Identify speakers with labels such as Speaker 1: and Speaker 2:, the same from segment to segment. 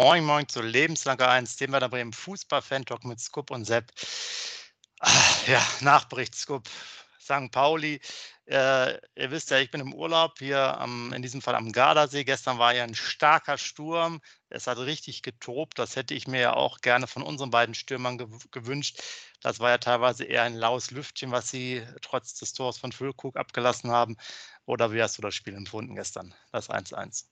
Speaker 1: Moin, moin zu Lebenslanger 1, dem wir da Bremen Fußball-Fan-Talk mit Scoop und Sepp. Ah, ja, Nachbericht Scoop. St. Pauli. Äh, ihr wisst ja, ich bin im Urlaub hier am, in diesem Fall am Gardasee. Gestern war ja ein starker Sturm. Es hat richtig getobt. Das hätte ich mir ja auch gerne von unseren beiden Stürmern gew gewünscht. Das war ja teilweise eher ein laues Lüftchen, was sie trotz des Tors von Füllkrug abgelassen haben. Oder wie hast du das Spiel empfunden gestern, das 1-1?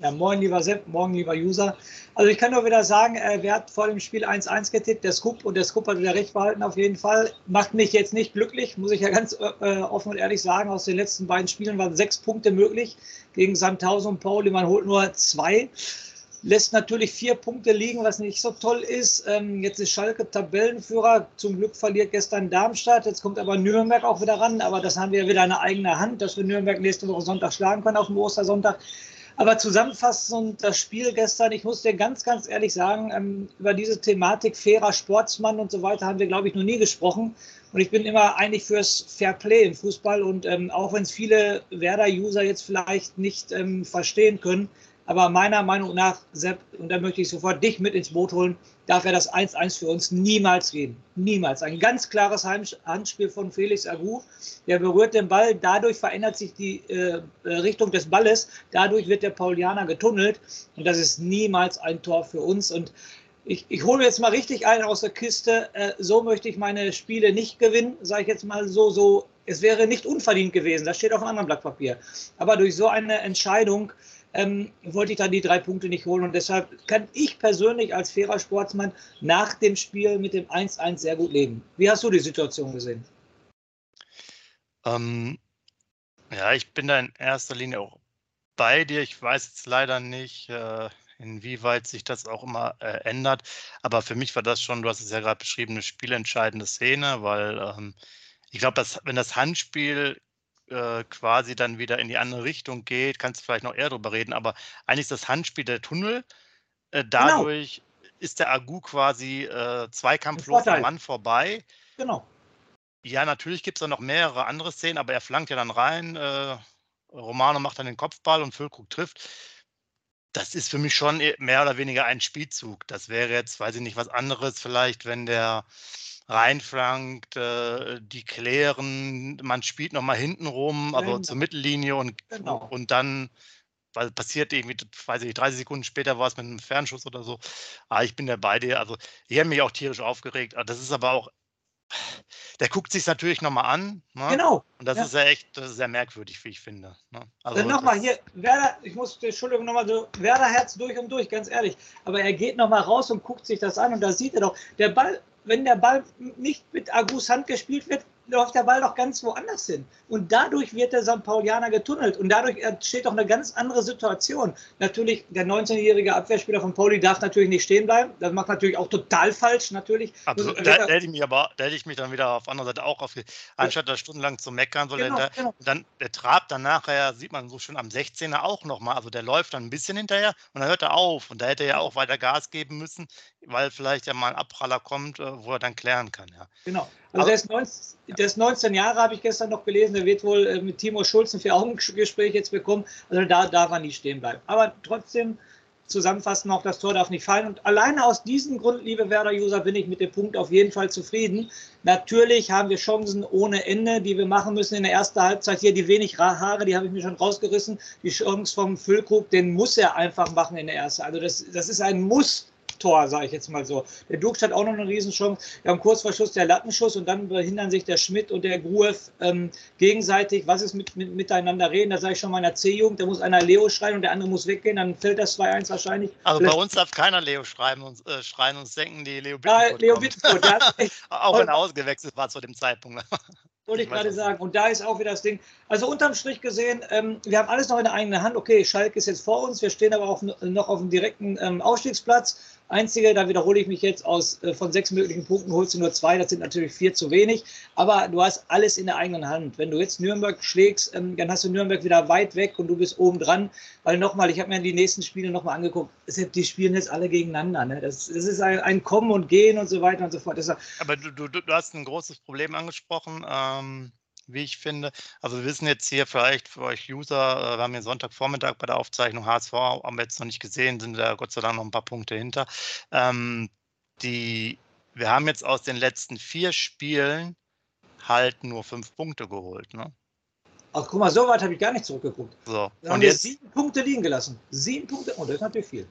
Speaker 2: Ja, moin, lieber Sepp, morgen, lieber User. Also ich kann nur wieder sagen, äh, wer hat vor dem Spiel 1-1 getippt? Der Scoop und der Scoop hat wieder recht behalten auf jeden Fall. Macht mich jetzt nicht glücklich, muss ich ja ganz äh, offen und ehrlich sagen. Aus den letzten beiden Spielen waren sechs Punkte möglich gegen Sandhausen und Pauli. Man holt nur zwei. Lässt natürlich vier Punkte liegen, was nicht so toll ist. Ähm, jetzt ist Schalke Tabellenführer. Zum Glück verliert gestern Darmstadt. Jetzt kommt aber Nürnberg auch wieder ran. Aber das haben wir ja wieder in eigener Hand, dass wir Nürnberg nächste Woche Sonntag schlagen können auf dem Ostersonntag. Aber zusammenfassend das Spiel gestern, ich muss dir ganz, ganz ehrlich sagen, ähm, über diese Thematik fairer Sportsmann und so weiter haben wir, glaube ich, noch nie gesprochen. Und ich bin immer eigentlich fürs Fair Play im Fußball. Und ähm, auch wenn es viele Werder-User jetzt vielleicht nicht ähm, verstehen können, aber meiner Meinung nach, Sepp, und da möchte ich sofort dich mit ins Boot holen, darf er das 1-1 für uns niemals geben. Niemals. Ein ganz klares Handspiel von Felix Agu. Der berührt den Ball, dadurch verändert sich die äh, Richtung des Balles, dadurch wird der Paulianer getunnelt und das ist niemals ein Tor für uns. Und ich, ich hole jetzt mal richtig einen aus der Kiste. Äh, so möchte ich meine Spiele nicht gewinnen, sage ich jetzt mal so, so. Es wäre nicht unverdient gewesen, das steht auf einem anderen Blatt Papier. Aber durch so eine Entscheidung ähm, wollte ich dann die drei Punkte nicht holen. Und deshalb kann ich persönlich als fairer Sportsmann nach dem Spiel mit dem 1-1 sehr gut leben. Wie hast du die Situation gesehen?
Speaker 1: Ähm, ja, ich bin da in erster Linie auch bei dir. Ich weiß jetzt leider nicht, äh, inwieweit sich das auch immer äh, ändert. Aber für mich war das schon, du hast es ja gerade beschrieben, eine spielentscheidende Szene, weil ähm, ich glaube, wenn das Handspiel äh, quasi dann wieder in die andere Richtung geht, kannst du vielleicht noch eher drüber reden, aber eigentlich ist das Handspiel der Tunnel. Äh, genau. dadurch genau. ist der Agu quasi äh, zweikampflos am Mann vorbei.
Speaker 2: Genau.
Speaker 1: Ja, natürlich gibt es da noch mehrere andere Szenen, aber er flankt ja dann rein. Äh, Romano macht dann den Kopfball und Füllkrug trifft. Das ist für mich schon e, mehr oder weniger ein Spielzug. Das wäre jetzt, weiß ich nicht, was anderes vielleicht, wenn der reinflankt, äh, die klären, man spielt nochmal hinten rum, also genau. zur Mittellinie und, genau. und dann weil passiert irgendwie, weiß ich nicht, 30 Sekunden später war es mit einem Fernschuss oder so. Aber ah, ich bin da bei dir. Also, ich habe mich auch tierisch aufgeregt. Ah, das ist aber auch, der guckt sich natürlich nochmal an.
Speaker 2: Ne? Genau.
Speaker 1: Und das ja. ist ja echt, das ist sehr merkwürdig, wie ich finde. Ne?
Speaker 2: Also nochmal hier, Werder, ich muss, Entschuldigung, nochmal so, Werder Herz durch und durch, ganz ehrlich. Aber er geht nochmal raus und guckt sich das an und da sieht er doch, der Ball wenn der Ball nicht mit Agus Hand gespielt wird, läuft der Ball doch ganz woanders hin. Und dadurch wird der St. Paulianer getunnelt. Und dadurch entsteht doch eine ganz andere Situation. Natürlich, der 19-jährige Abwehrspieler von Pauli darf natürlich nicht stehen bleiben. Das macht natürlich auch total falsch, natürlich.
Speaker 1: Absolut. Da, da, hätte ich mich aber, da hätte ich mich dann wieder auf anderer Seite auch auf, anstatt da stundenlang zu meckern, so genau, der, genau. dann der Trab dann nachher, sieht man so schön am 16er auch nochmal. Also der läuft dann ein bisschen hinterher und dann hört er auf. Und da hätte er ja auch weiter Gas geben müssen, weil vielleicht ja mal ein Abpraller kommt, äh, wo er dann klären kann. Ja.
Speaker 2: Genau. Also der ist, 19, der ist 19 Jahre, habe ich gestern noch gelesen. Der wird wohl äh, mit Timo Schulz ein Vier-Augen-Gespräch jetzt bekommen. Also da darf er nicht stehen bleiben. Aber trotzdem zusammenfassen, auch das Tor darf nicht fallen. Und alleine aus diesem Grund, liebe Werder-User, bin ich mit dem Punkt auf jeden Fall zufrieden. Natürlich haben wir Chancen ohne Ende, die wir machen müssen in der ersten Halbzeit. Hier die wenig Haare, die habe ich mir schon rausgerissen. Die Chance vom Füllkrug, den muss er einfach machen in der ersten. Also das, das ist ein Muss Pflichttor, sage ich jetzt mal so. Der Dux hat auch noch eine Riesenchance. Wir haben kurz vor Schluss der Lattenschuss und dann behindern sich der Schmidt und der Gruev ähm, gegenseitig. Was ist mit, mit miteinander reden? Da sage ich schon meiner C-Jugend, da muss einer Leo schreien und der andere muss weggehen, dann fällt das 2-1 wahrscheinlich.
Speaker 1: Also bei uns darf keiner Leo schreiben und, äh, schreien und denken, die Leo
Speaker 2: Bittencourt. Ja, Leo Bittencourt,
Speaker 1: Auch wenn er ausgewechselt war zu dem Zeitpunkt.
Speaker 2: Wollte ich, ich gerade sagen. Und da ist auch wieder das Ding. Also unterm Strich gesehen, ähm, wir haben alles noch in der eigenen Hand. Okay, Schalke ist jetzt vor uns. Wir stehen aber auch noch auf dem direkten ähm, Aufstiegsplatz. Einzige, da wiederhole ich mich jetzt aus, äh, von sechs möglichen Punkten holst du nur zwei, das sind natürlich vier zu wenig, aber du hast alles in der eigenen Hand. Wenn du jetzt Nürnberg schlägst, ähm, dann hast du Nürnberg wieder weit weg und du bist oben dran, weil nochmal, ich habe mir die nächsten Spiele nochmal angeguckt, die spielen jetzt alle gegeneinander. Ne? Das, das, ist ein, ein, Kommen und Gehen und so weiter und so fort.
Speaker 1: Aber du, du, du hast ein großes Problem angesprochen. Ähm wie ich finde. Also wir wissen jetzt hier vielleicht für euch User, äh, wir haben hier Sonntagvormittag bei der Aufzeichnung HSV, haben wir jetzt noch nicht gesehen, sind da Gott sei Dank noch ein paar Punkte hinter. Ähm, die, wir haben jetzt aus den letzten vier Spielen halt nur fünf Punkte geholt. Ne?
Speaker 2: Ach, guck mal, so weit habe ich gar nicht zurückgeguckt.
Speaker 1: So.
Speaker 2: Wir und jetzt sieben Punkte liegen gelassen. Sieben Punkte, oh, das ist natürlich viel.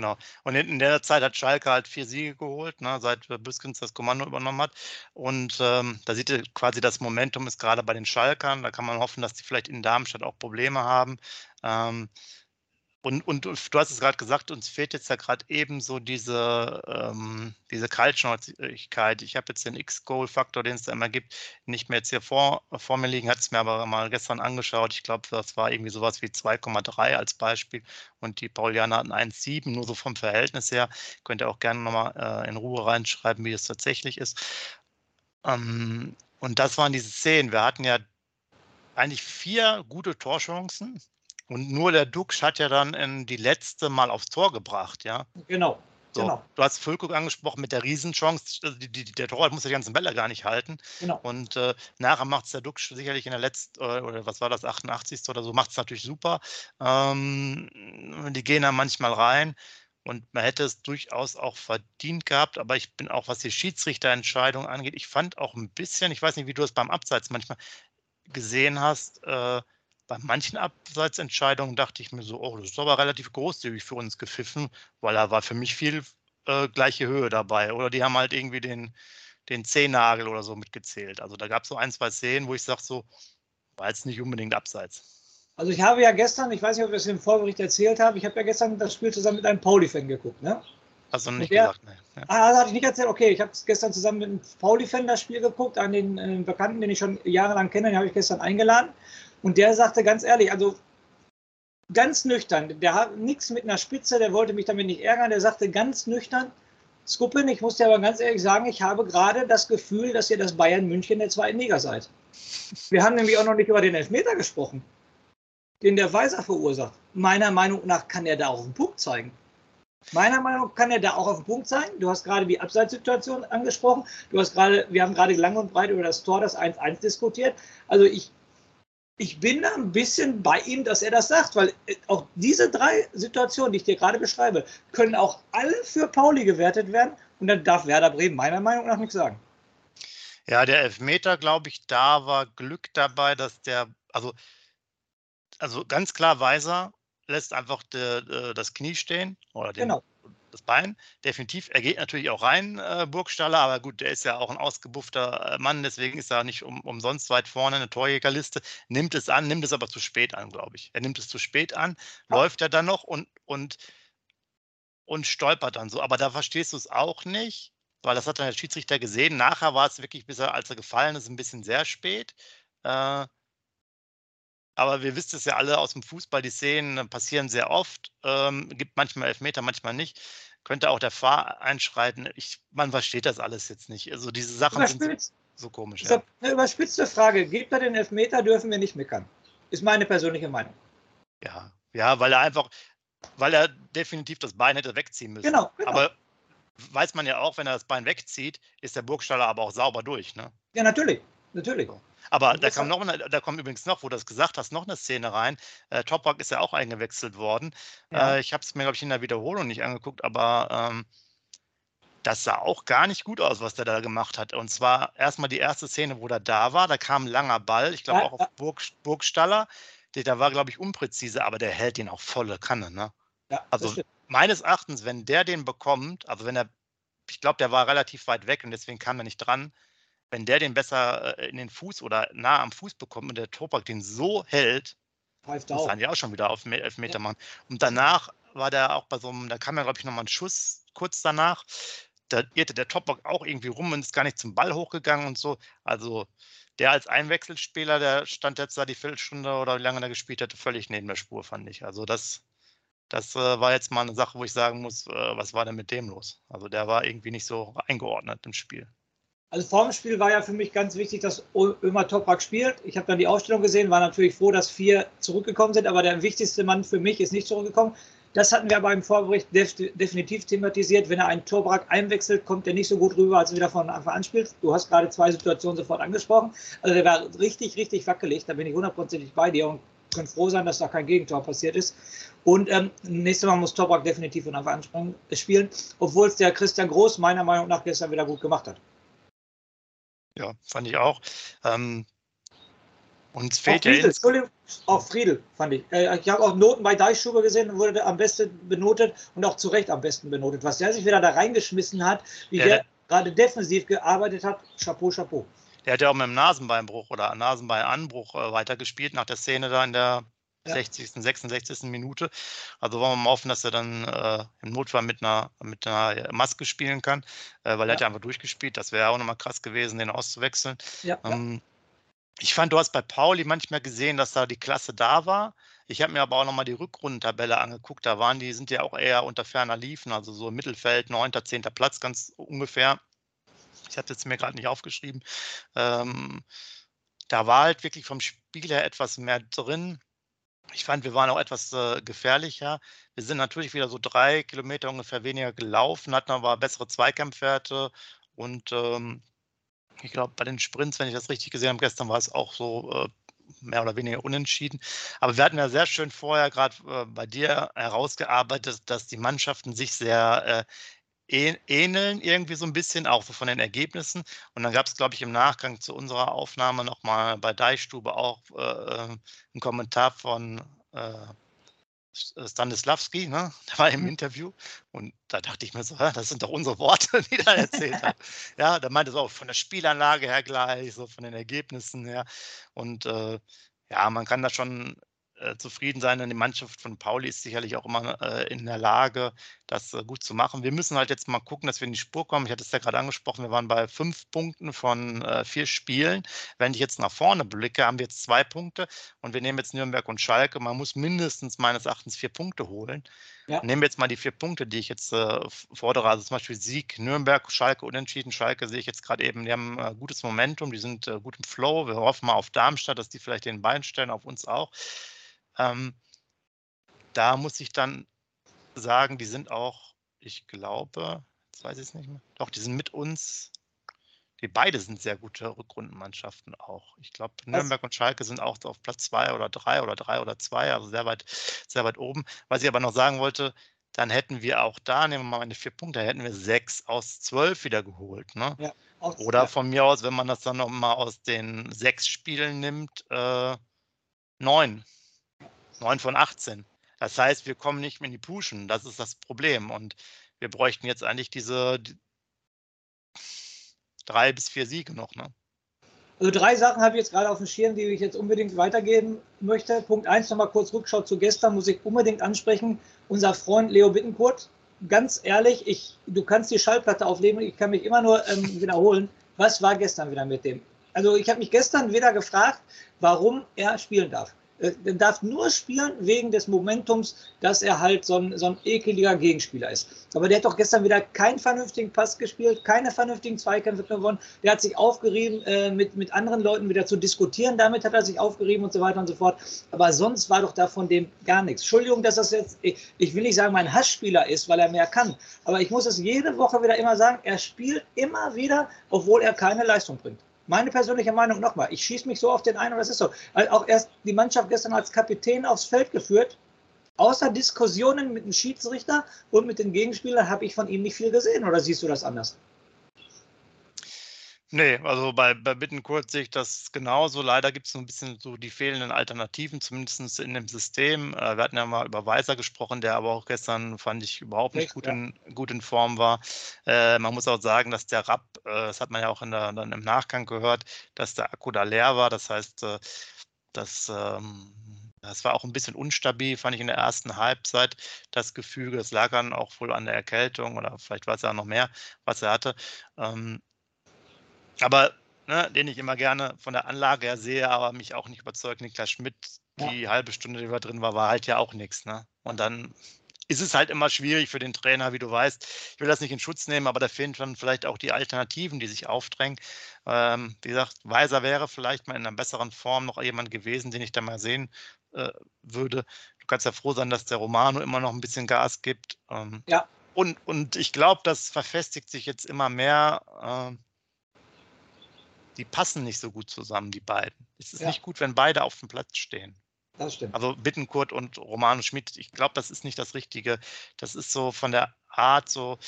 Speaker 1: Genau. Und in, der Zeit hat Schalke halt vier Siege geholt, ne, seit Büskens das Kommando übernommen hat. Und ähm, da sieht ihr quasi, das Momentum ist gerade bei den Schalkern. Da kann man hoffen, dass die vielleicht in Darmstadt auch Probleme haben. Ähm, und, und du hast es gerade gesagt, uns fehlt jetzt ja gerade eben so diese, ähm, diese Kaltschnäuzigkeit. Ich habe jetzt den X-Goal-Faktor, den es da immer gibt, nicht mehr jetzt hier vor, vor mir liegen, hat es mir aber mal gestern angeschaut. Ich glaube, das war irgendwie sowas wie 2,3 als Beispiel und die Paulianer hatten 1,7, nur so vom Verhältnis her. Könnt ihr auch gerne nochmal äh, in Ruhe reinschreiben, wie es tatsächlich ist. Ähm, und das waren diese Szenen. Wir hatten ja eigentlich vier gute Torchancen und nur der Dux hat ja dann in die letzte Mal aufs Tor gebracht, ja.
Speaker 2: Genau.
Speaker 1: So,
Speaker 2: genau.
Speaker 1: Du hast Füllkrug angesprochen mit der Riesenchance. Also die, die, der Torwart muss die ganzen Bälle gar nicht halten.
Speaker 2: Genau.
Speaker 1: Und äh, nachher macht es der Dux sicherlich in der letzten, oder, oder, was war das, 88. oder so, macht es natürlich super. Ähm, die gehen da manchmal rein. Und man hätte es durchaus auch verdient gehabt, aber ich bin auch, was die Schiedsrichterentscheidung angeht, ich fand auch ein bisschen, ich weiß nicht, wie du es beim Abseits manchmal gesehen hast, äh, bei manchen Abseitsentscheidungen dachte ich mir so, oh, das ist aber relativ großzügig für uns gepfiffen, weil da war für mich viel äh, gleiche Höhe dabei. Oder die haben halt irgendwie den, den Zehennagel oder so mitgezählt. Also da gab es so ein, zwei Szenen, wo ich sage, so, war jetzt nicht unbedingt abseits.
Speaker 2: Also ich habe ja gestern, ich weiß nicht, ob ich es im Vorbericht erzählt habe, ich habe ja gestern das Spiel zusammen mit einem Pauli-Fan geguckt, ne?
Speaker 1: Also nicht der, gesagt, ne.
Speaker 2: Ja. Ah, das hatte ich nicht erzählt. Okay, ich habe gestern zusammen mit einem Pauli-Fan das Spiel geguckt, an den äh, Bekannten, den ich schon jahrelang kenne, den habe ich gestern eingeladen. Und der sagte ganz ehrlich, also ganz nüchtern, der hat nichts mit einer Spitze, der wollte mich damit nicht ärgern, der sagte ganz nüchtern, Skuppen, ich muss dir aber ganz ehrlich sagen, ich habe gerade das Gefühl, dass ihr das Bayern München der zweiten Liga seid. Wir haben nämlich auch noch nicht über den Elfmeter gesprochen, den der Weiser verursacht. Meiner Meinung nach kann er da auch einen Punkt zeigen. Meiner Meinung nach kann er da auch auf den Punkt sein. Du hast gerade die Abseitssituation angesprochen. Du hast gerade, wir haben gerade lang und breit über das Tor, das 1-1 diskutiert. Also ich ich bin da ein bisschen bei ihm, dass er das sagt, weil äh, auch diese drei Situationen, die ich dir gerade beschreibe, können auch alle für Pauli gewertet werden und dann darf Werder Bremen meiner Meinung nach nichts sagen.
Speaker 1: Ja, der Elfmeter, glaube ich, da war Glück dabei, dass der, also, also ganz klar Weiser lässt einfach de, de, das Knie stehen oder den, genau das Bein. Definitiv. Er geht natürlich auch rein, äh, Burgstaller, aber gut, der ist ja auch ein ausgebuffter äh, Mann, deswegen ist er nicht um, umsonst weit vorne in der Torjägerliste. Nimmt es an, nimmt es aber zu spät an, glaube ich. Er nimmt es zu spät an, ja. läuft er dann noch und, und, und stolpert dann so. Aber da verstehst du es auch nicht, weil das hat dann der Schiedsrichter gesehen. Nachher war es wirklich, bis er, als er gefallen ist, ein bisschen sehr spät. Äh, aber wir wissen es ja alle aus dem Fußball, die Szenen passieren sehr oft, ähm, gibt manchmal Elfmeter, manchmal nicht. Könnte auch der Fahr einschreiten. Ich, man versteht das alles jetzt nicht. Also diese Sachen sind so, so komisch.
Speaker 2: Ja. Eine überspitzte Frage. Gibt er den Elfmeter, dürfen wir nicht meckern. Ist meine persönliche Meinung.
Speaker 1: Ja, ja, weil er einfach, weil er definitiv das Bein hätte wegziehen müssen.
Speaker 2: Genau, genau.
Speaker 1: Aber weiß man ja auch, wenn er das Bein wegzieht, ist der Burgstaller aber auch sauber durch. Ne?
Speaker 2: Ja, natürlich. Natürlich. So.
Speaker 1: Aber da kommt, noch, da kommt übrigens noch, wo du das gesagt hast, noch eine Szene rein. Äh, Toprak ist ja auch eingewechselt worden. Ja. Äh, ich habe es mir, glaube ich, in der Wiederholung nicht angeguckt, aber ähm, das sah auch gar nicht gut aus, was der da gemacht hat. Und zwar erstmal die erste Szene, wo der da war. Da kam ein langer Ball, ich glaube ja, auch auf Burg, Burgstaller. Der, der war, glaube ich, unpräzise, aber der hält ihn auch volle Kanne. Ne?
Speaker 2: Ja,
Speaker 1: also meines Erachtens, wenn der den bekommt, also wenn er, ich glaube, der war relativ weit weg und deswegen kam er nicht dran, wenn der den besser äh, in den Fuß oder nah am Fuß bekommt und der Topak den so hält, muss dann ja auch schon wieder auf Elfmeter ja. machen. Und danach war der auch bei so einem, da kam ja, glaube ich, nochmal ein Schuss kurz danach. Da irrte der Topak auch irgendwie rum und ist gar nicht zum Ball hochgegangen und so. Also der als Einwechselspieler, der stand jetzt da die Viertelstunde oder wie lange er gespielt hatte, völlig neben der Spur, fand ich. Also das, das äh, war jetzt mal eine Sache, wo ich sagen muss, äh, was war denn mit dem los? Also der war irgendwie nicht so eingeordnet im Spiel.
Speaker 2: Also vor dem Spiel war ja für mich ganz wichtig, dass Ömer Toprak spielt. Ich habe dann die Ausstellung gesehen, war natürlich froh, dass vier zurückgekommen sind, aber der wichtigste Mann für mich ist nicht zurückgekommen. Das hatten wir aber im Vorbericht def definitiv thematisiert. Wenn er einen Torbrak einwechselt, kommt er nicht so gut rüber, als er wieder von Anfang an spielt. Du hast gerade zwei Situationen sofort angesprochen. Also der war richtig, richtig wackelig. Da bin ich hundertprozentig bei dir und können froh sein, dass da kein Gegentor passiert ist. Und ähm, nächstes Mal muss Torbrak definitiv von Anfang an spielen, obwohl es der Christian Groß meiner Meinung nach gestern wieder gut gemacht hat.
Speaker 1: Ja, fand ich auch. Ähm, uns fehlt auch ja.
Speaker 2: Friedel, auch Friedel, fand ich. Äh, ich habe auch Noten bei Deichschuber gesehen und wurde am besten benotet und auch zu Recht am besten benotet. Was der sich wieder da reingeschmissen hat, wie ja, der gerade defensiv gearbeitet hat, Chapeau, Chapeau.
Speaker 1: Der hat ja auch mit dem Nasenbeinbruch oder Nasenbeinanbruch äh, weitergespielt nach der Szene da in der ja. 60., 66. Minute. Also wollen wir mal hoffen, dass er dann äh, im Notfall mit einer, mit einer Maske spielen kann, äh, weil er hat ja einfach durchgespielt. Das wäre auch nochmal krass gewesen, den auszuwechseln. Ja, ähm, ich fand, du hast bei Pauli manchmal gesehen, dass da die Klasse da war. Ich habe mir aber auch nochmal die Rückrundentabelle angeguckt. Da waren die, sind ja auch eher unter ferner Liefen, also so im Mittelfeld, 9., 10. Platz, ganz ungefähr. Ich hatte es mir gerade nicht aufgeschrieben. Ähm, da war halt wirklich vom Spiel her etwas mehr drin. Ich fand, wir waren auch etwas äh, gefährlicher. Wir sind natürlich wieder so drei Kilometer ungefähr weniger gelaufen, hatten aber bessere Zweikampfwerte und ähm, ich glaube, bei den Sprints, wenn ich das richtig gesehen habe, gestern war es auch so äh, mehr oder weniger unentschieden. Aber wir hatten ja sehr schön vorher gerade äh, bei dir herausgearbeitet, dass die Mannschaften sich sehr äh, ähneln, irgendwie so ein bisschen, auch so von den Ergebnissen. Und dann gab es, glaube ich, im Nachgang zu unserer Aufnahme nochmal bei Deichstube auch äh, äh, einen Kommentar von äh, Stanislavski, ne? der war im mhm. Interview und da dachte ich mir so, das sind doch unsere Worte, die er erzählt hat. ja, da meinte es auch von der Spielanlage her gleich, so von den Ergebnissen her und äh, ja, man kann da schon äh, zufrieden sein. Und die Mannschaft von Pauli ist sicherlich auch immer äh, in der Lage, das äh, gut zu machen. Wir müssen halt jetzt mal gucken, dass wir in die Spur kommen. Ich hatte es ja gerade angesprochen, wir waren bei fünf Punkten von äh, vier Spielen. Wenn ich jetzt nach vorne blicke, haben wir jetzt zwei Punkte und wir nehmen jetzt Nürnberg und Schalke. Man muss mindestens meines Erachtens vier Punkte holen. Ja. Nehmen wir jetzt mal die vier Punkte, die ich jetzt äh, fordere, also zum Beispiel Sieg, Nürnberg, Schalke, Unentschieden. Schalke sehe ich jetzt gerade eben, die haben gutes Momentum, die sind gut im Flow. Wir hoffen mal auf Darmstadt, dass die vielleicht den Bein stellen, auf uns auch. Ähm, da muss ich dann sagen, die sind auch, ich glaube, jetzt weiß ich es nicht mehr, doch, die sind mit uns, die beide sind sehr gute Rückrundenmannschaften auch. Ich glaube, Nürnberg und Schalke sind auch auf Platz zwei oder drei oder drei oder zwei, also sehr weit, sehr weit oben. Was ich aber noch sagen wollte, dann hätten wir auch da, nehmen wir mal meine vier Punkte, hätten wir sechs aus zwölf wieder geholt. Ne? Ja, aus, Oder von mir aus, wenn man das dann nochmal aus den sechs Spielen nimmt, äh, neun. 9 von 18. Das heißt, wir kommen nicht mehr in die Puschen. Das ist das Problem. Und wir bräuchten jetzt eigentlich diese die, drei bis vier Siege noch. Ne?
Speaker 2: Also drei Sachen habe ich jetzt gerade auf dem Schirm, die ich jetzt unbedingt weitergeben möchte. Punkt 1 nochmal kurz Rückschau zu gestern, muss ich unbedingt ansprechen. Unser Freund Leo Bittenkurt, ganz ehrlich, ich, du kannst die Schallplatte aufnehmen, ich kann mich immer nur ähm, wiederholen. Was war gestern wieder mit dem? Also ich habe mich gestern wieder gefragt, warum er spielen darf. Äh, darf nur spielen wegen des Momentums, dass er halt so ein, so ein ekeliger Gegenspieler ist. Aber der hat doch gestern wieder keinen vernünftigen Pass gespielt, keine vernünftigen Zweikämpfe gewonnen. Der hat sich aufgerieben, äh, mit, mit anderen Leuten wieder zu diskutieren. Damit hat er sich aufgerieben und so weiter und so fort. Aber sonst war doch da von dem gar nichts. Entschuldigung, dass das jetzt, ich, ich will nicht sagen, mein Hassspieler ist, weil er mehr kann. Aber ich muss es jede Woche wieder immer sagen, er spielt immer wieder, obwohl er keine Leistung bringt. Meine persönliche Meinung nochmal, ich schieße mich so auf den einen und das ist so. Also auch erst die Mannschaft gestern als Kapitän aufs Feld geführt. Außer Diskussionen mit dem Schiedsrichter und mit den Gegenspielern habe ich von ihm nicht viel gesehen. Oder siehst du das anders?
Speaker 1: Nee, also bei, bei Bittenkurt sehe ich das genauso. Leider gibt es so ein bisschen so die fehlenden Alternativen, zumindest in dem System. Äh, wir hatten ja mal über Weiser gesprochen, der aber auch gestern, fand ich, überhaupt nicht gut, in, gut in Form war. Äh, man muss auch sagen, dass der Rapp, äh, das hat man ja auch in der, dann im Nachgang gehört, dass der Akku da leer war. Das heißt, äh, das, ähm, das war auch ein bisschen unstabil, fand ich in der ersten Halbzeit das Gefüge. Das lag dann auch wohl an der Erkältung oder vielleicht war es ja noch mehr, was er hatte. Ähm, aber ne, den ich immer gerne von der Anlage her sehe, aber mich auch nicht überzeugt, Niklas Schmidt, die ja. halbe Stunde, die wir drin war, war halt ja auch nichts. Ne? Und dann ist es halt immer schwierig für den Trainer, wie du weißt. Ich will das nicht in Schutz nehmen, aber da fehlen dann vielleicht auch die Alternativen, die sich aufdrängen. Ähm, wie gesagt, Weiser wäre vielleicht mal in einer besseren Form noch jemand gewesen, den ich da mal sehen äh, würde. Du kannst ja froh sein, dass der Romano immer noch ein bisschen Gas gibt. Ähm, ja. Und, und ich glaube, das verfestigt sich jetzt immer mehr. Äh, die passen nicht so gut zusammen, die beiden. Es ist ja. nicht gut, wenn beide auf dem Platz stehen.
Speaker 2: Das stimmt.
Speaker 1: Also Bittenkurt und Romano Schmidt, ich glaube, das ist nicht das Richtige. Das ist so von der Art so,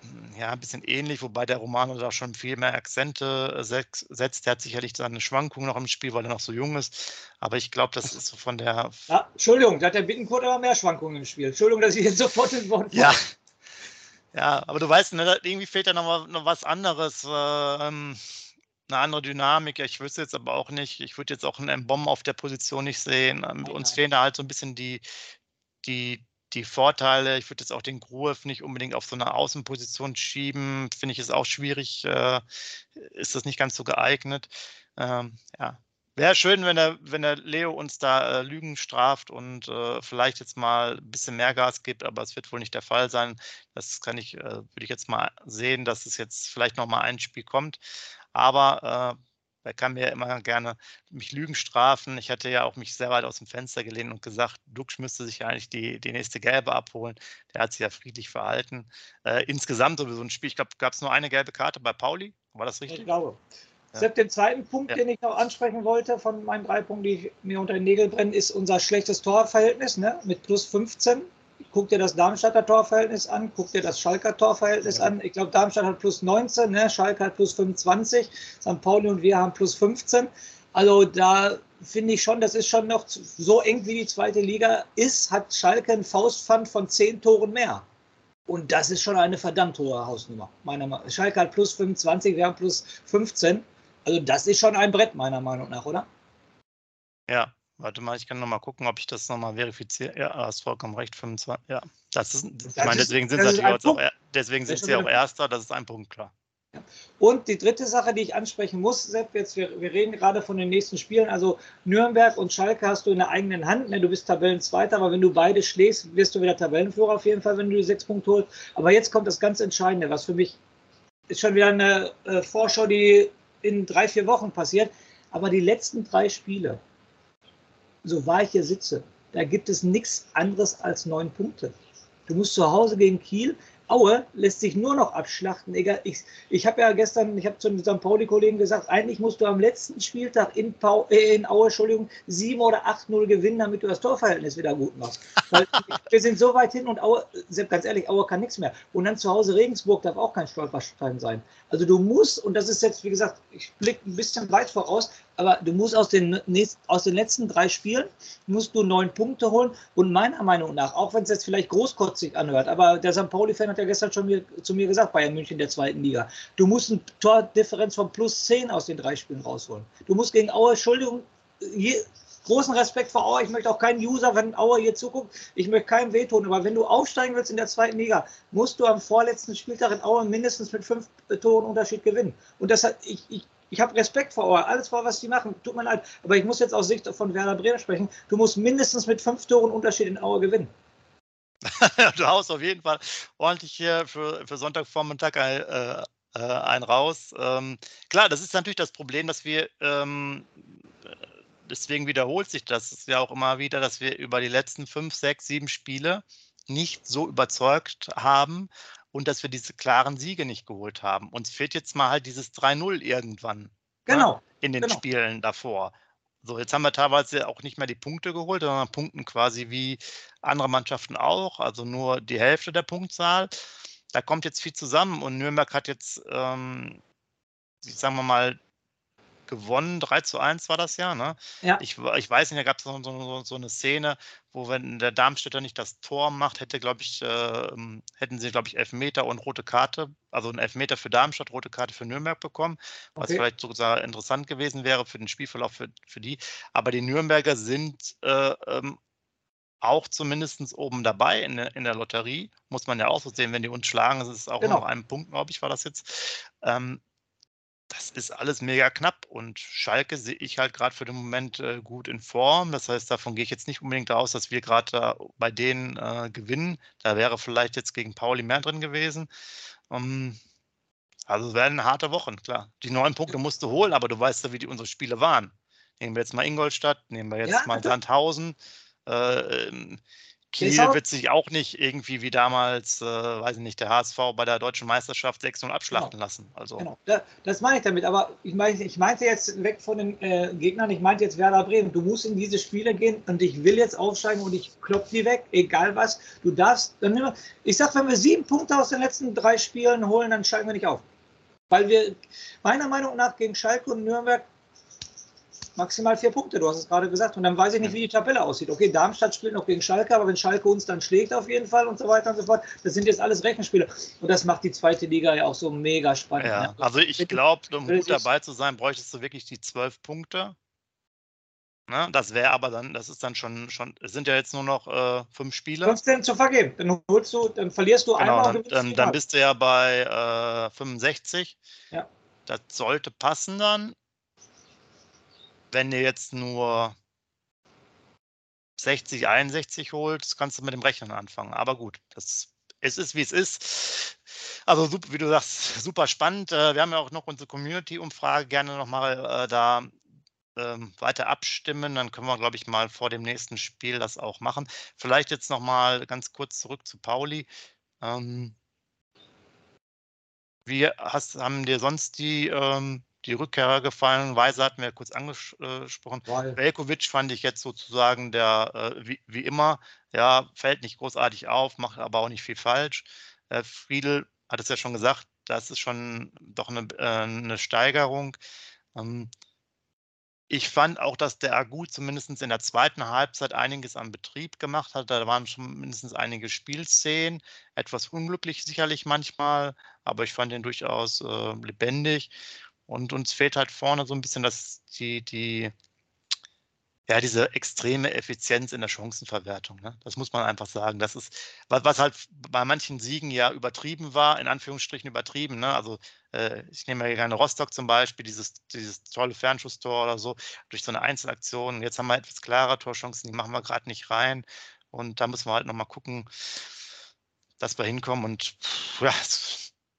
Speaker 1: hm, ja, ein bisschen ähnlich, wobei der Romano da schon viel mehr Akzente äh, setzt. Der hat sicherlich seine Schwankungen noch im Spiel, weil er noch so jung ist. Aber ich glaube, das ist so von der.
Speaker 2: Ja, Entschuldigung, da hat der Bittenkurt aber mehr Schwankungen im Spiel. Entschuldigung, dass ich jetzt sofort ins Wort
Speaker 1: Ja. Ja, aber du weißt, ne, irgendwie fehlt da noch, noch was anderes. Ähm, eine andere Dynamik. Ich wüsste jetzt aber auch nicht, ich würde jetzt auch einen Bomb auf der Position nicht sehen. Ähm, uns fehlen da halt so ein bisschen die, die, die Vorteile. Ich würde jetzt auch den Groove nicht unbedingt auf so eine Außenposition schieben. Finde ich es auch schwierig. Äh, ist das nicht ganz so geeignet. Ähm, ja. Wäre schön, wenn der, wenn der Leo uns da äh, Lügen straft und äh, vielleicht jetzt mal ein bisschen mehr Gas gibt, aber es wird wohl nicht der Fall sein. Das kann ich, äh, würde ich jetzt mal sehen, dass es jetzt vielleicht noch mal ein Spiel kommt. Aber äh, er kann mir immer gerne mich Lügen strafen. Ich hatte ja auch mich sehr weit aus dem Fenster gelehnt und gesagt, Dux müsste sich eigentlich die, die nächste Gelbe abholen. Der hat sich ja friedlich verhalten. Äh, insgesamt sowieso ein Spiel, ich glaube, gab es nur eine gelbe Karte bei Pauli. War das richtig?
Speaker 2: Ich glaube. Ja. Sepp, den zweiten Punkt, ja. den ich noch ansprechen wollte von meinen drei Punkten, die mir unter den Nägeln brennen, ist unser schlechtes Torverhältnis ne? mit plus 15 guck dir das Darmstadter Torverhältnis an, guck dir das Schalker Torverhältnis ja. an. Ich glaube, Darmstadt hat plus 19, ne? Schalke hat plus 25, St. Pauli und wir haben plus 15. Also da finde ich schon, das ist schon noch so eng wie die zweite Liga ist, hat Schalke ein Faustpfand von 10 Toren mehr. Und das ist schon eine verdammt hohe Hausnummer. Meiner Meinung Schalke hat plus 25, wir haben plus 15. Also das ist schon ein Brett, meiner Meinung nach, oder?
Speaker 1: Ja, Warte mal, ich kann noch mal gucken, ob ich das noch mal verifiziere. Ja, hast vollkommen recht, 25. Ja, das ist, ich meine, deswegen sind sie natürlich auch, deswegen sind sie auch Erster, das ist ein Punkt, klar.
Speaker 2: Und die dritte Sache, die ich ansprechen muss, Sepp, jetzt, wir, wir, reden gerade von den nächsten Spielen. Also Nürnberg und Schalke hast du in der eigenen Hand. Ne? Du bist Tabellenzweiter, aber wenn du beide schlägst, wirst du wieder Tabellenführer auf jeden Fall, wenn du die sechs Punkte holst. Aber jetzt kommt das ganz Entscheidende, was für mich ist schon wieder eine äh, Vorschau, die in drei, vier Wochen passiert. Aber die letzten drei Spiele, so wahr ich hier sitze, da gibt es nichts anderes als neun Punkte. Du musst zu Hause gegen Kiel Aue lässt sich nur noch abschlachten. Egal, ich, ich habe ja gestern, ich habe zu den St. Pauli-Kollegen gesagt, eigentlich musst du am letzten Spieltag in, Pau, äh, in Aue, Entschuldigung, 7 oder 8-0 gewinnen, damit du das Torverhältnis wieder gut machst. Weil wir sind so weit hin und Aue, ganz ehrlich, Aue kann nichts mehr. Und dann zu Hause Regensburg darf auch kein Stolperstein sein. Also du musst, und das ist jetzt, wie gesagt, ich blicke ein bisschen weit voraus, aber du musst aus den, aus den letzten drei Spielen, musst du neun Punkte holen. Und meiner Meinung nach, auch wenn es jetzt vielleicht großkotzig anhört, aber der St. Pauli-Fan hat ja gestern schon mir, zu mir gesagt, Bayern München der zweiten Liga, du musst eine Tordifferenz von plus zehn aus den drei Spielen rausholen. Du musst gegen Aue, Entschuldigung, je, großen Respekt vor Aue. Ich möchte auch keinen User, wenn Aue hier zuguckt, ich möchte keinem wehtun. Aber wenn du aufsteigen willst in der zweiten Liga, musst du am vorletzten Spieltag in Aue mindestens mit fünf Toren Unterschied gewinnen. Und das hat, ich, ich, ich habe Respekt vor Aue, alles vor, was die machen, tut mir leid. Aber ich muss jetzt aus Sicht von Werder Bremen sprechen. Du musst mindestens mit fünf Toren Unterschied in Aue gewinnen.
Speaker 1: du haust auf jeden Fall ordentlich hier für, für Sonntagvormittag ein, äh, äh, ein raus. Ähm, klar, das ist natürlich das Problem, dass wir ähm, deswegen wiederholt sich das ja auch immer wieder, dass wir über die letzten fünf, sechs, sieben Spiele nicht so überzeugt haben und dass wir diese klaren Siege nicht geholt haben. Uns fehlt jetzt mal halt dieses 3-0 irgendwann. Ne,
Speaker 2: genau.
Speaker 1: Ne, in den
Speaker 2: genau.
Speaker 1: Spielen davor. So, jetzt haben wir teilweise auch nicht mehr die Punkte geholt, sondern punkten quasi wie andere Mannschaften auch, also nur die Hälfte der Punktzahl. Da kommt jetzt viel zusammen und Nürnberg hat jetzt ähm, sagen wir mal, gewonnen. 3 zu 1 war das ja. Ne? ja. Ich, ich weiß nicht, da gab es so, so, so, eine Szene, wo wenn der Darmstädter nicht das Tor macht, hätte, glaube ich, äh, hätten sie, glaube ich, Elfmeter und rote Karte, also ein Elfmeter für Darmstadt, rote Karte für Nürnberg bekommen, was okay. vielleicht sogar interessant gewesen wäre für den Spielverlauf für, für die. Aber die Nürnberger sind äh, ähm, auch zumindest oben dabei in der, in der Lotterie. Muss man ja auch so sehen, wenn die uns schlagen, das ist auch genau. noch ein Punkt, glaube ich, war das jetzt. Ähm, das ist alles mega knapp und Schalke sehe ich halt gerade für den Moment äh, gut in Form. Das heißt, davon gehe ich jetzt nicht unbedingt aus, dass wir gerade bei denen äh, gewinnen. Da wäre vielleicht jetzt gegen Pauli mehr drin gewesen. Ähm, also es werden harte Wochen, klar. Die neun Punkte musst du holen, aber du weißt ja, wie die unsere Spiele waren. Nehmen wir jetzt mal Ingolstadt, nehmen wir jetzt ja, mal Sandhausen. Äh, ähm, Kiel wird sich auch nicht irgendwie wie damals, äh, weiß ich nicht, der HSV bei der deutschen Meisterschaft 6-0 abschlachten genau. lassen. Also.
Speaker 2: Genau, das, das meine ich damit. Aber ich, meine, ich meinte jetzt weg von den äh, Gegnern, ich meinte jetzt Werder Bremen. Du musst in diese Spiele gehen und ich will jetzt aufsteigen und ich klopfe die weg, egal was. Du darfst, dann nimm, ich sag, wenn wir sieben Punkte aus den letzten drei Spielen holen, dann steigen wir nicht auf. Weil wir meiner Meinung nach gegen Schalke und Nürnberg maximal vier Punkte, du hast es gerade gesagt. Und dann weiß ich nicht, wie die Tabelle aussieht. Okay, Darmstadt spielt noch gegen Schalke, aber wenn Schalke uns dann schlägt auf jeden Fall und so weiter und so fort, das sind jetzt alles Rechenspiele. Und das macht die zweite Liga ja auch so mega spannend. Ja,
Speaker 1: ne? also ich glaube, um gut dabei zu sein, bräuchtest du wirklich die zwölf Punkte. Ne? Das wäre aber dann, das ist dann schon, schon, es sind ja jetzt nur noch äh, fünf Spiele.
Speaker 2: 15 zu vergeben. Dann holst du, dann verlierst du genau, einmal.
Speaker 1: Dann, dann, dann bist du ja bei äh, 65. Ja. Das sollte passen dann wenn ihr jetzt nur 60, 61 holt, kannst du mit dem Rechnen anfangen. Aber gut, das, es ist, wie es ist. Also, wie du sagst, super spannend. Äh, wir haben ja auch noch unsere Community-Umfrage gerne nochmal äh, da ähm, weiter abstimmen. Dann können wir, glaube ich, mal vor dem nächsten Spiel das auch machen. Vielleicht jetzt nochmal ganz kurz zurück zu Pauli. Ähm, wie hast, haben dir sonst die ähm, die Rückkehrer gefallen. Weise hatten wir ja kurz angesprochen. Velkovic fand ich jetzt sozusagen der, äh, wie, wie, immer, ja, fällt nicht großartig auf, macht aber auch nicht viel falsch. Äh, Friedel hat es ja schon gesagt, das ist schon doch eine, äh, eine Steigerung. Ähm, ich fand auch, dass der Agu zumindest in der zweiten Halbzeit einiges am Betrieb gemacht hat. Da waren schon mindestens einige Spielszenen, etwas unglücklich sicherlich manchmal, aber ich fand ihn durchaus äh, lebendig. Und uns fehlt halt vorne so ein bisschen das, die, die, ja, diese extreme Effizienz in der Chancenverwertung. Ne? Das muss man einfach sagen. Das ist, was, was, halt bei manchen Siegen ja übertrieben war, in Anführungsstrichen übertrieben. Ne? Also äh, ich nehme ja gerne Rostock zum Beispiel, dieses, dieses tolle Fernschusstor oder so, durch so eine Einzelaktion. Jetzt haben wir etwas klarer Torchancen, die machen wir gerade nicht rein. Und da müssen wir halt nochmal gucken, dass wir hinkommen. Und ja,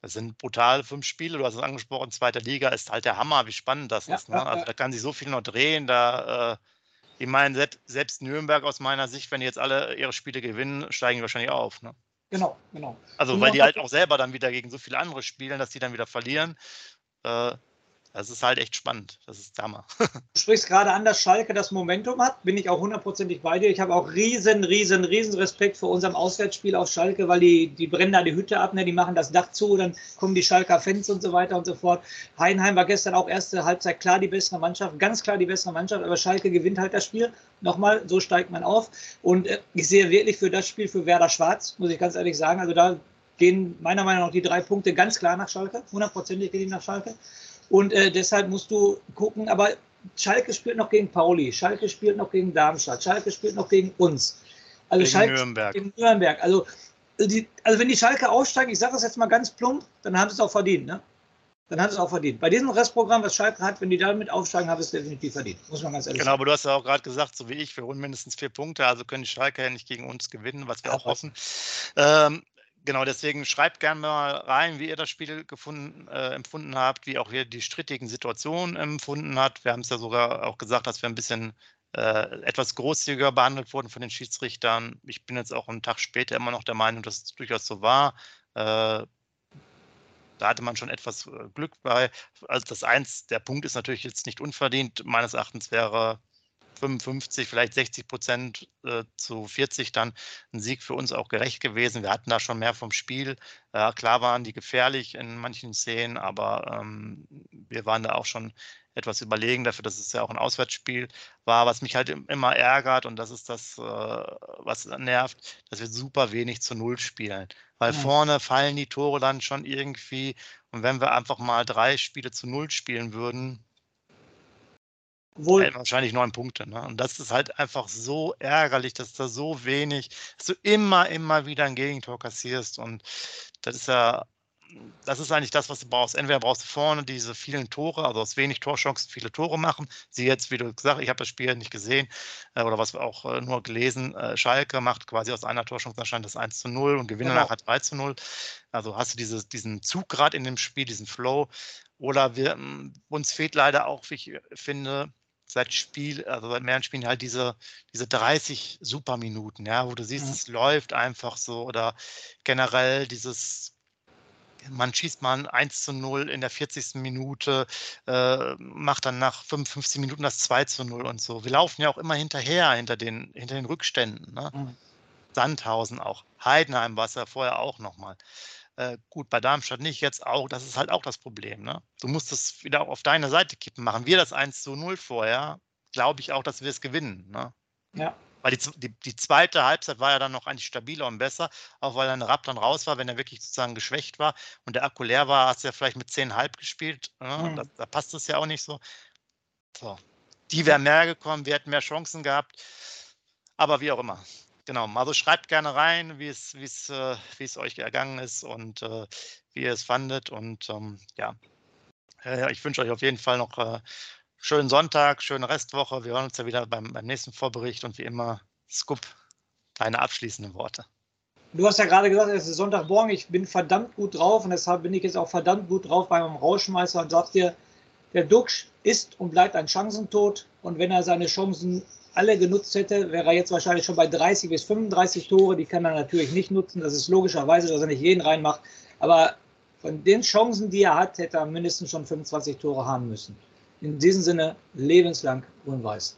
Speaker 1: das sind brutal fünf Spiele, du hast es angesprochen, zweite Liga ist halt der Hammer, wie spannend das ja, ist. Ne? Also da kann sich so viel noch drehen. Da, äh, ich meine, selbst, selbst, Nürnberg aus meiner Sicht, wenn die jetzt alle ihre Spiele gewinnen, steigen die wahrscheinlich auf. Ne?
Speaker 2: Genau, genau.
Speaker 1: Also, weil die halt auch selber dann wieder gegen so viele andere spielen, dass die dann wieder verlieren. Äh, das ist halt echt spannend. Das ist Hammer.
Speaker 2: Du sprichst gerade an, dass Schalke das Momentum hat. Bin ich auch hundertprozentig bei dir. Ich habe auch riesen, riesen, riesen Respekt vor unserem Auswärtsspiel auf Schalke, weil die, die brennen da die Hütte ab, ne? die machen das Dach zu, dann kommen die Schalker Fans und so weiter und so fort. Heinheim war gestern auch erste Halbzeit klar die bessere Mannschaft, ganz klar die bessere Mannschaft, aber Schalke gewinnt halt das Spiel. Nochmal, so steigt man auf. Und äh, ich sehe wirklich für das Spiel für Werder Schwarz, muss ich ganz ehrlich sagen, also da gehen meiner Meinung nach die drei Punkte ganz klar nach Schalke. Hundertprozentig gehen die nach Schalke. Und äh, deshalb musst du gucken, aber Schalke spielt noch gegen Pauli, Schalke spielt noch gegen Darmstadt, Schalke spielt noch gegen uns. Also gegen Schalke
Speaker 1: Nürnberg.
Speaker 2: gegen Nürnberg. Also, die, also wenn die Schalke aufsteigen, ich sage das jetzt mal ganz plump, dann haben sie es auch verdient. Ne? Dann haben sie es auch verdient. Bei diesem Restprogramm, was Schalke hat, wenn die damit aufsteigen, haben sie es definitiv verdient. Muss man ganz ehrlich
Speaker 1: genau, sagen. Genau, aber du hast ja auch gerade gesagt, so wie ich, wir holen mindestens vier Punkte, also können die Schalke ja nicht gegen uns gewinnen, was wir ja, auch hoffen. Ähm, Genau, deswegen schreibt gerne mal rein, wie ihr das Spiel gefunden, äh, empfunden habt, wie auch ihr die strittigen Situationen empfunden habt. Wir haben es ja sogar auch gesagt, dass wir ein bisschen äh, etwas großzügiger behandelt wurden von den Schiedsrichtern. Ich bin jetzt auch einen Tag später immer noch der Meinung, dass es durchaus so war. Äh, da hatte man schon etwas äh, Glück bei. Also das eins, der Punkt ist natürlich jetzt nicht unverdient. Meines Erachtens wäre 55, vielleicht 60 Prozent äh, zu 40 dann ein Sieg für uns auch gerecht gewesen. Wir hatten da schon mehr vom Spiel. Äh, klar waren die gefährlich in manchen Szenen, aber ähm, wir waren da auch schon etwas überlegen dafür, dass es ja auch ein Auswärtsspiel war, was mich halt immer ärgert und das ist das, äh, was nervt, dass wir super wenig zu Null spielen. Weil ja. vorne fallen die Tore dann schon irgendwie und wenn wir einfach mal drei Spiele zu Null spielen würden, Wohl. wahrscheinlich neun Punkte. Ne? Und das ist halt einfach so ärgerlich, dass da so wenig, dass du immer, immer wieder ein Gegentor kassierst. Und das ist ja, das ist eigentlich das, was du brauchst. Entweder brauchst du vorne diese vielen Tore, also aus wenig Torchancen viele Tore machen. Sie jetzt, wie du gesagt hast, ich habe das Spiel nicht gesehen äh, oder was wir auch äh, nur gelesen. Äh, Schalke macht quasi aus einer Torchance anscheinend das 1 zu 0 und gewinnt genau. nachher 3 zu 0. Also hast du diese, diesen Zug gerade in dem Spiel, diesen Flow. Oder wir, uns fehlt leider auch, wie ich finde, seit Spiel, also seit mehreren Spielen halt diese, diese 30 Superminuten, ja, wo du siehst, mhm. es läuft einfach so oder generell dieses, man schießt mal 1 zu 0 in der 40. Minute, äh, macht dann nach 55 Minuten das 2 zu 0 und so. Wir laufen ja auch immer hinterher, hinter den, hinter den Rückständen. Ne? Mhm. Sandhausen auch, Heidenheim war es ja vorher auch nochmal. Äh, gut, bei Darmstadt nicht, jetzt auch. Das ist halt auch das Problem. Ne? Du musst es wieder auf deine Seite kippen. Machen wir das 1 zu 0 vorher, glaube ich auch, dass wir es gewinnen. Ne? Ja. Weil die, die, die, zweite Halbzeit war ja dann noch eigentlich stabiler und besser, auch weil dann Rapp dann raus war, wenn er wirklich sozusagen geschwächt war und der Akku leer war, hast du ja vielleicht mit 10,5 gespielt. Ne? Mhm. Da, da, passt es ja auch nicht so. so. Die wären mehr gekommen, wir hätten mehr Chancen gehabt. Aber wie auch immer. Genau, also schreibt gerne rein, wie es, wie es, äh, wie es euch ergangen ist und äh, wie ihr es fandet. Und ähm, ja, äh, ich wünsche euch auf jeden Fall noch äh, schönen Sonntag, schöne Restwoche. Wir hören uns ja wieder beim, beim nächsten Vorbericht und wie immer, Scoop, deine abschließenden Worte.
Speaker 2: Du hast ja gerade gesagt, es ist Sonntagmorgen, ich bin verdammt gut drauf und deshalb bin ich jetzt auch verdammt gut drauf beim Rauschmeister und sagst dir, der Duxch ist und bleibt ein Chancentod und wenn er seine Chancen alle genutzt hätte, wäre er jetzt wahrscheinlich schon bei 30 bis 35 Tore. Die kann er natürlich nicht nutzen. Das ist logischerweise, dass er nicht jeden reinmacht. Aber von den Chancen, die er hat, hätte er mindestens schon 25 Tore haben müssen. In diesem Sinne, lebenslang grün-weiß.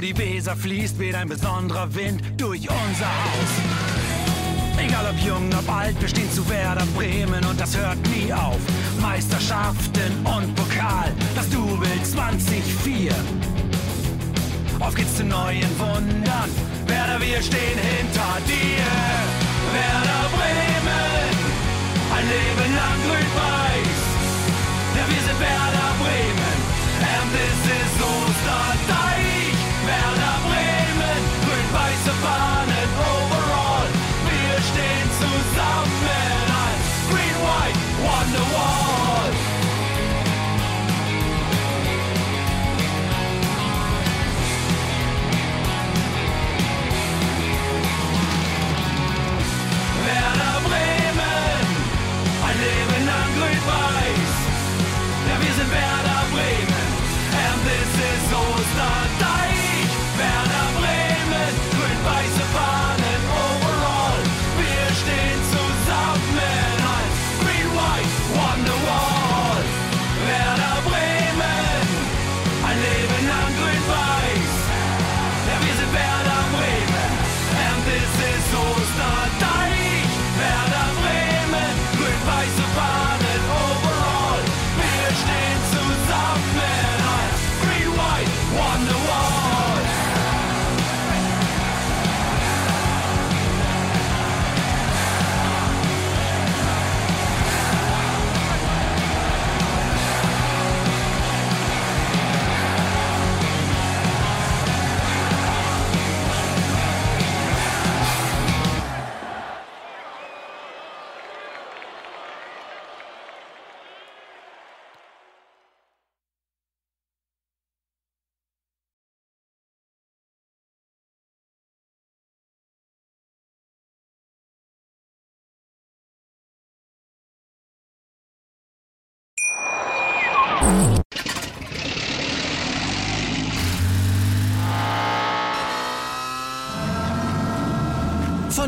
Speaker 3: die Weser fließt, weht ein besonderer Wind durch unser Haus. Egal ob jung, ob alt, wir stehen zu Werder Bremen und das hört nie auf. Meisterschaften und Pokal, das Double 2004. Auf geht's zu neuen Wundern. Werder, wir stehen hinter dir. Werder